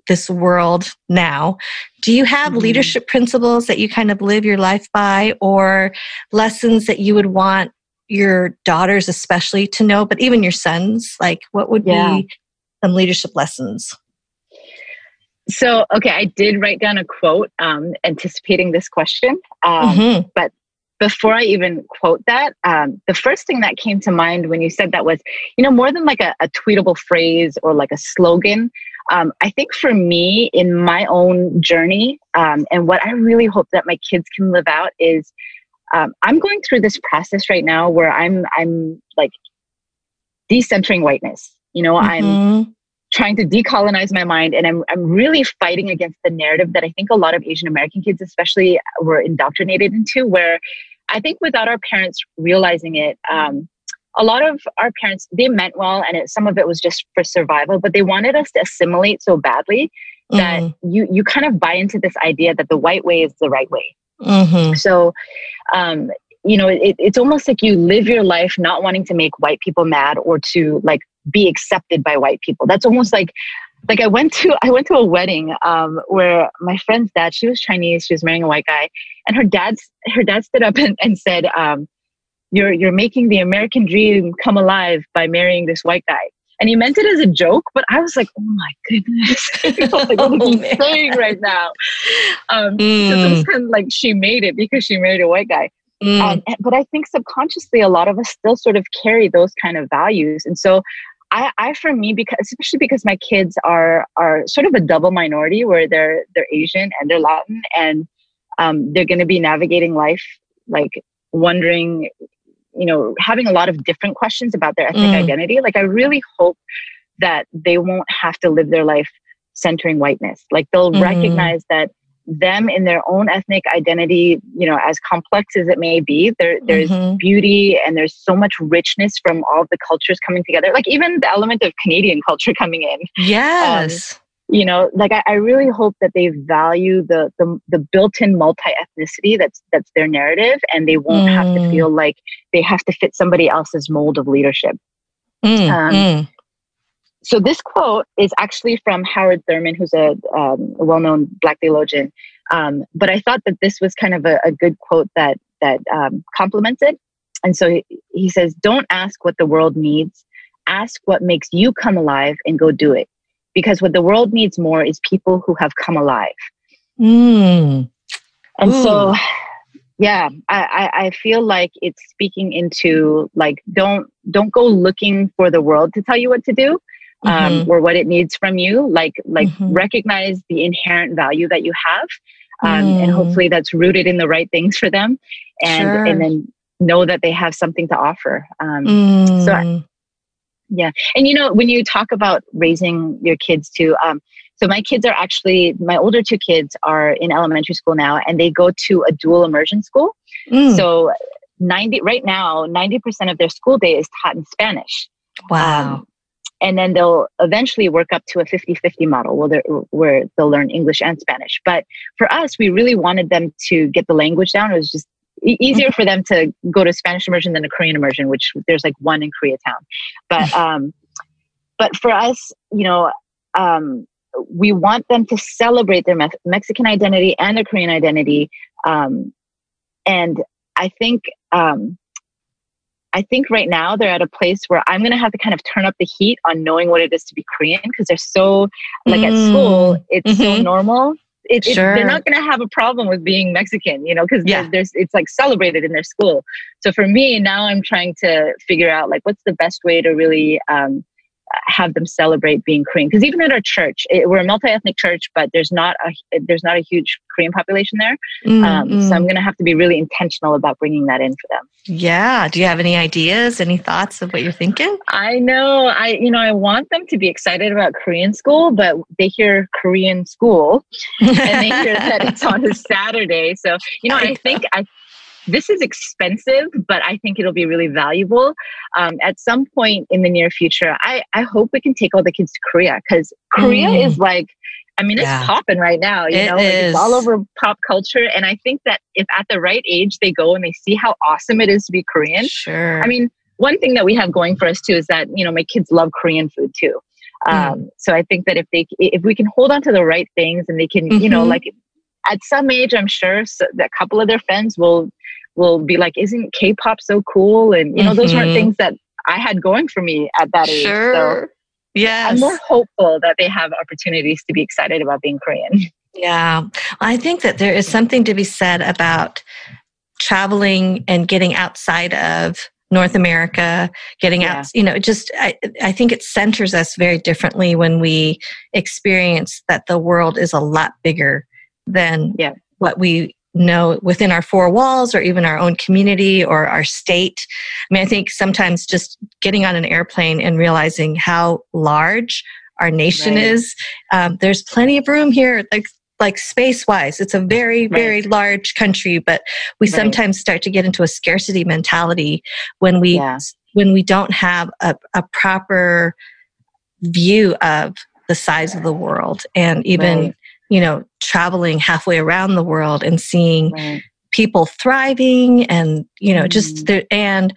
this world now. Do you have mm-hmm. leadership principles that you kind of live your life by, or lessons that you would want your daughters especially to know, but even your sons? Like, what would yeah. be some leadership lessons? So, okay, I did write down a quote um, anticipating this question. Um, mm-hmm. But before I even quote that, um, the first thing that came to mind when you said that was, you know, more than like a, a tweetable phrase or like a slogan. Um, I think for me, in my own journey, um, and what I really hope that my kids can live out is, um, I'm going through this process right now where I'm I'm like decentering whiteness. You know, mm-hmm. I'm trying to decolonize my mind and I'm, I'm really fighting against the narrative that I think a lot of Asian American kids, especially, were indoctrinated into, where I think without our parents realizing it, um, a lot of our parents, they meant well and it, some of it was just for survival, but they wanted us to assimilate so badly that mm-hmm. you, you kind of buy into this idea that the white way is the right way. Mm-hmm. So, um, you know, it, it's almost like you live your life not wanting to make white people mad or to like be accepted by white people. That's almost like like I went to I went to a wedding um, where my friend's dad, she was Chinese, she was marrying a white guy, and her dad's her dad stood up and, and said, um, "You're you're making the American dream come alive by marrying this white guy." And he meant it as a joke, but I was like, "Oh my goodness!" like, what is he saying right now? Um, mm. So it was kind of like she made it because she married a white guy. Mm. Um, but I think subconsciously, a lot of us still sort of carry those kind of values, and so I, I for me because especially because my kids are are sort of a double minority where they're they're Asian and they're Latin and um, they're going to be navigating life like wondering you know having a lot of different questions about their ethnic mm. identity like i really hope that they won't have to live their life centering whiteness like they'll mm. recognize that them in their own ethnic identity, you know, as complex as it may be, there there's mm-hmm. beauty and there's so much richness from all the cultures coming together. Like even the element of Canadian culture coming in. Yes. Um, you know, like I, I, really hope that they value the the, the built-in multi-ethnicity that's that's their narrative, and they won't mm. have to mm. feel like they have to fit somebody else's mold of leadership. Mm, um, mm. So this quote is actually from Howard Thurman, who's a, um, a well-known Black theologian. Um, but I thought that this was kind of a, a good quote that that um, complements it. And so he, he says, "Don't ask what the world needs. Ask what makes you come alive, and go do it. Because what the world needs more is people who have come alive." Mm. And Ooh. so yeah I, I feel like it's speaking into like don't don't go looking for the world to tell you what to do um, mm-hmm. or what it needs from you like like mm-hmm. recognize the inherent value that you have um, mm. and hopefully that's rooted in the right things for them and sure. and then know that they have something to offer um, mm. so yeah and you know when you talk about raising your kids too um, so my kids are actually my older two kids are in elementary school now and they go to a dual immersion school mm. so 90 right now 90% of their school day is taught in spanish wow um, and then they'll eventually work up to a 50-50 model where, where they'll learn english and spanish. But for us we really wanted them to get the language down. It was just easier for them to go to spanish immersion than a korean immersion which there's like one in koreatown but um but for us you know um we want them to celebrate their Me- Mexican identity and their Korean identity. Um, and I think, um, I think right now they're at a place where I'm going to have to kind of turn up the heat on knowing what it is to be Korean because they're so, like mm. at school, it's mm-hmm. so normal. It, sure. it, they're not going to have a problem with being Mexican, you know, because yeah. there's it's like celebrated in their school. So for me now, I'm trying to figure out like what's the best way to really um, have them celebrate being Korean. Because even at our church, it, we're a multi-ethnic church, but there's not a there's not a huge Korean population there. Mm, um, mm. So I'm going to have to be really intentional about bringing that in for them. Yeah. Do you have any ideas, any thoughts of what you're thinking? I know. I you know I want them to be excited about Korean school, but they hear Korean school and they hear that it's on a Saturday. So you know I think I this is expensive, but I think it'll be really valuable. Um, at some point in the near future, I, I hope we can take all the kids to Korea because Korea mm. is like, I mean, it's yeah. popping right now, you it know, like it's all over pop culture. And I think that if at the right age they go and they see how awesome it is to be Korean, sure. I mean, one thing that we have going for us too is that, you know, my kids love Korean food too. Mm. Um, so I think that if they, if we can hold on to the right things and they can, mm-hmm. you know, mm-hmm. like at some age, I'm sure so a couple of their friends will will be like, "Isn't K-pop so cool?" And you know, mm-hmm. those weren't mm-hmm. things that I had going for me at that age. Sure. So yes. I'm more hopeful that they have opportunities to be excited about being Korean. Yeah, I think that there is something to be said about traveling and getting outside of North America, getting yeah. out, you know, just I, I think it centers us very differently when we experience that the world is a lot bigger than yeah. what we know within our four walls or even our own community or our state. I mean, I think sometimes just getting on an airplane and realizing how large our nation right. is, um, there's plenty of room here. Like like space wise it's a very right. very large country but we right. sometimes start to get into a scarcity mentality when we yeah. when we don't have a, a proper view of the size of the world and even you know, traveling halfway around the world and seeing right. people thriving and, you know, mm. just there. And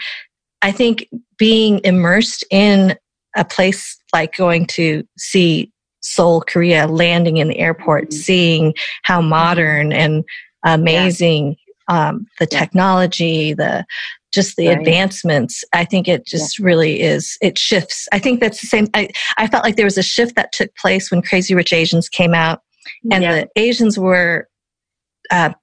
I think being immersed in a place like going to see Seoul, Korea, landing in the airport, mm. seeing how mm-hmm. modern and amazing yeah. um, the technology, the just the right. advancements i think it just yeah. really is it shifts i think that's the same I, I felt like there was a shift that took place when crazy rich asians came out and yeah. the Asians were uh,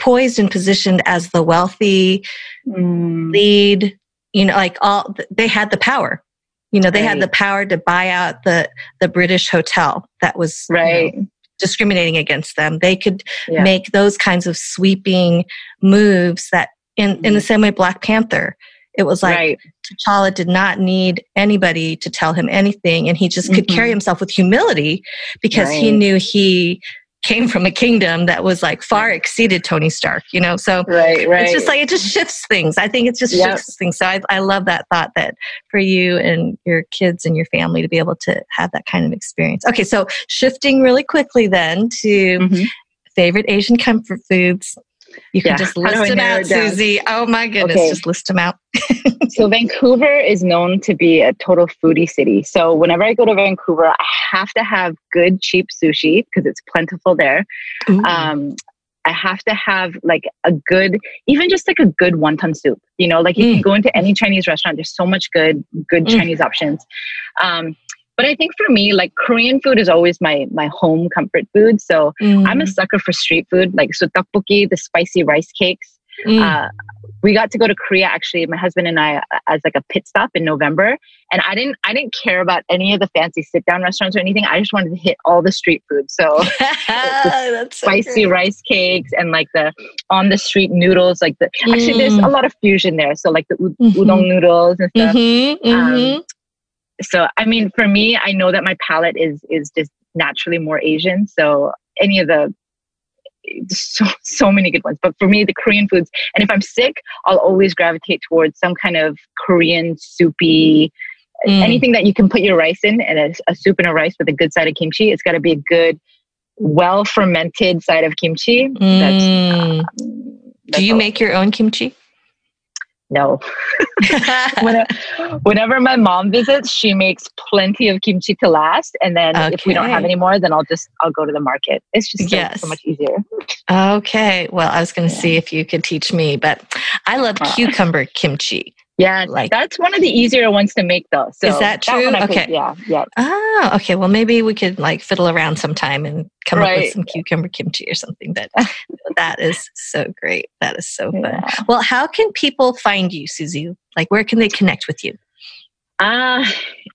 poised and positioned as the wealthy mm. lead. You know, like all they had the power. You know, they right. had the power to buy out the the British hotel that was right. You know, discriminating against them. They could yeah. make those kinds of sweeping moves that in, in the mm. same way Black Panther. It was like right. T'Challa did not need anybody to tell him anything, and he just could mm-hmm. carry himself with humility because right. he knew he came from a kingdom that was like far exceeded Tony Stark, you know? So right, right. it's just like, it just shifts things. I think it just yep. shifts things. So I, I love that thought that for you and your kids and your family to be able to have that kind of experience. Okay. So shifting really quickly then to mm-hmm. favorite Asian comfort foods. You can yeah. just list them out, Susie. Oh my goodness, okay. just list them out. so Vancouver is known to be a total foodie city. So whenever I go to Vancouver, I have to have good cheap sushi because it's plentiful there. Um, I have to have like a good, even just like a good wonton soup. You know, like you mm. can go into any Chinese restaurant. There's so much good, good mm. Chinese options. Um, but I think for me, like Korean food is always my my home comfort food. So mm. I'm a sucker for street food, like so tteokbokki, the spicy rice cakes. Mm. Uh, we got to go to Korea actually, my husband and I, as like a pit stop in November, and I didn't I didn't care about any of the fancy sit down restaurants or anything. I just wanted to hit all the street food. So, spicy so rice cakes and like the on the street noodles. Like the mm. actually, there's a mm. lot of fusion there. So like the u- mm-hmm. udon noodles and stuff. Mm-hmm, mm-hmm. Um, so I mean, for me, I know that my palate is is just naturally more Asian. So any of the so so many good ones. But for me, the Korean foods, and if I'm sick, I'll always gravitate towards some kind of Korean soupy. Mm. Anything that you can put your rice in, and a, a soup and a rice with a good side of kimchi. It's got to be a good, well fermented side of kimchi. Mm. That's, um, that's Do you make your own kimchi? No. whenever, my mom visits, she makes plenty of kimchi to last. And then okay. if we don't have any more, then I'll just I'll go to the market. It's just so, yes. so much easier. Okay. Well, I was going to yeah. see if you could teach me, but I love cucumber kimchi. Yeah, like that's one of the easier ones to make though. So is that true? That okay. Could, yeah, yeah. Oh, okay. Well, maybe we could like fiddle around sometime and come right. up with some cucumber kimchi or something. But that is so great. That is so fun. Yeah. Well, how can people find you, Susie? Like, where can they connect with you? Uh,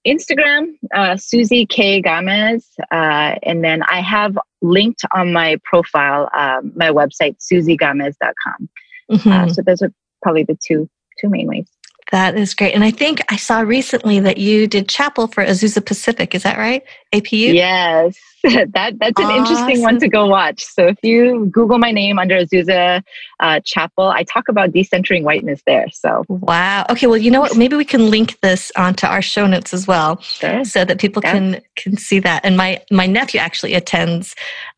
Instagram, uh, Susie K. Gamez. Uh, and then I have linked on my profile, um, my website, susiegamez.com. Mm-hmm. Uh, so those are probably the two two main ways. That is great. And I think I saw recently that you did chapel for Azusa Pacific. Is that right? APU? Yes. that that's an awesome. interesting one to go watch. So if you Google my name under Azusa uh, Chapel, I talk about decentering whiteness there. So wow. Okay. Well, you know what? Maybe we can link this onto our show notes as well, sure. so that people yeah. can can see that. And my my nephew actually attends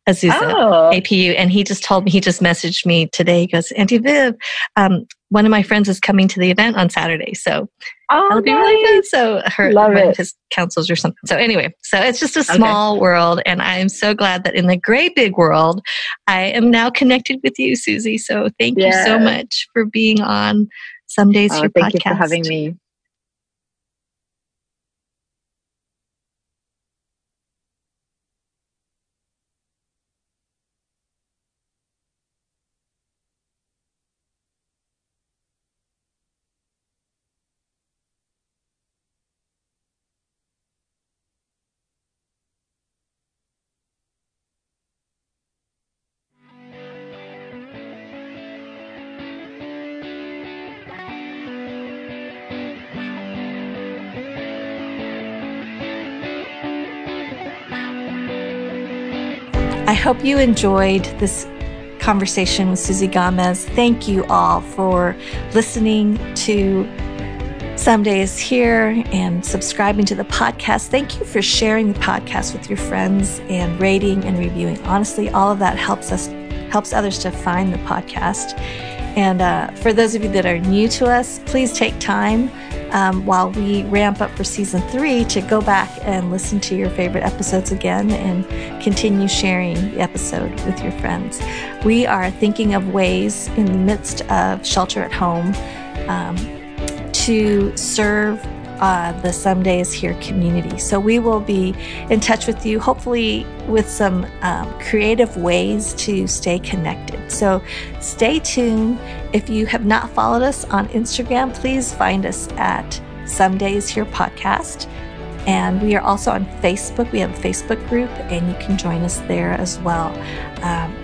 Azusa oh. APU, and he just told me he just messaged me today. He goes, Auntie Viv, um, one of my friends is coming to the event on Saturday. So oh, that'll be nice. really fun. So her, Love one it. of his councils or something. So anyway, so it's just a small okay. world. And I'm so glad that in the great big world, I am now connected with you, Susie. So thank you so much for being on some days oh, your thank podcast. you for having me. Hope you enjoyed this conversation with Susie Gamez. Thank you all for listening to Someday Is Here and subscribing to the podcast. Thank you for sharing the podcast with your friends and rating and reviewing. Honestly, all of that helps us helps others to find the podcast. And uh, for those of you that are new to us, please take time um, while we ramp up for season three to go back and listen to your favorite episodes again and continue sharing the episode with your friends. We are thinking of ways in the midst of shelter at home um, to serve uh, the Someday Is Here community. So we will be in touch with you, hopefully, with some um, creative ways to stay connected. So stay tuned. If you have not followed us on Instagram, please find us at Someday Is Here Podcast. And we are also on Facebook. We have a Facebook group, and you can join us there as well. Um,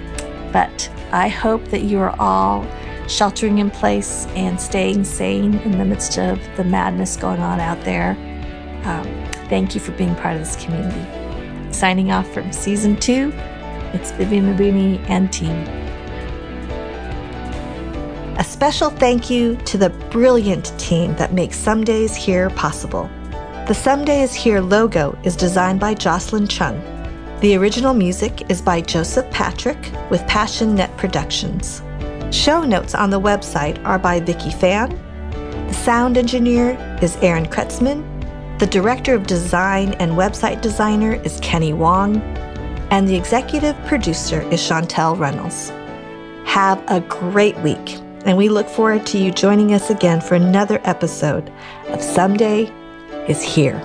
but I hope that you are all sheltering in place and staying sane in the midst of the madness going on out there. Um, thank you for being part of this community. Signing off from season two, it's Vivian Mabuni and team. A special thank you to the brilliant team that makes Someday Is Here possible. The Someday Is Here logo is designed by Jocelyn Chung. The original music is by Joseph Patrick with Passion Net Productions. Show notes on the website are by Vicki Fan. The sound engineer is Aaron Kretzman. The director of design and website designer is Kenny Wong. And the executive producer is Chantel Runnels. Have a great week, and we look forward to you joining us again for another episode of Someday is Here.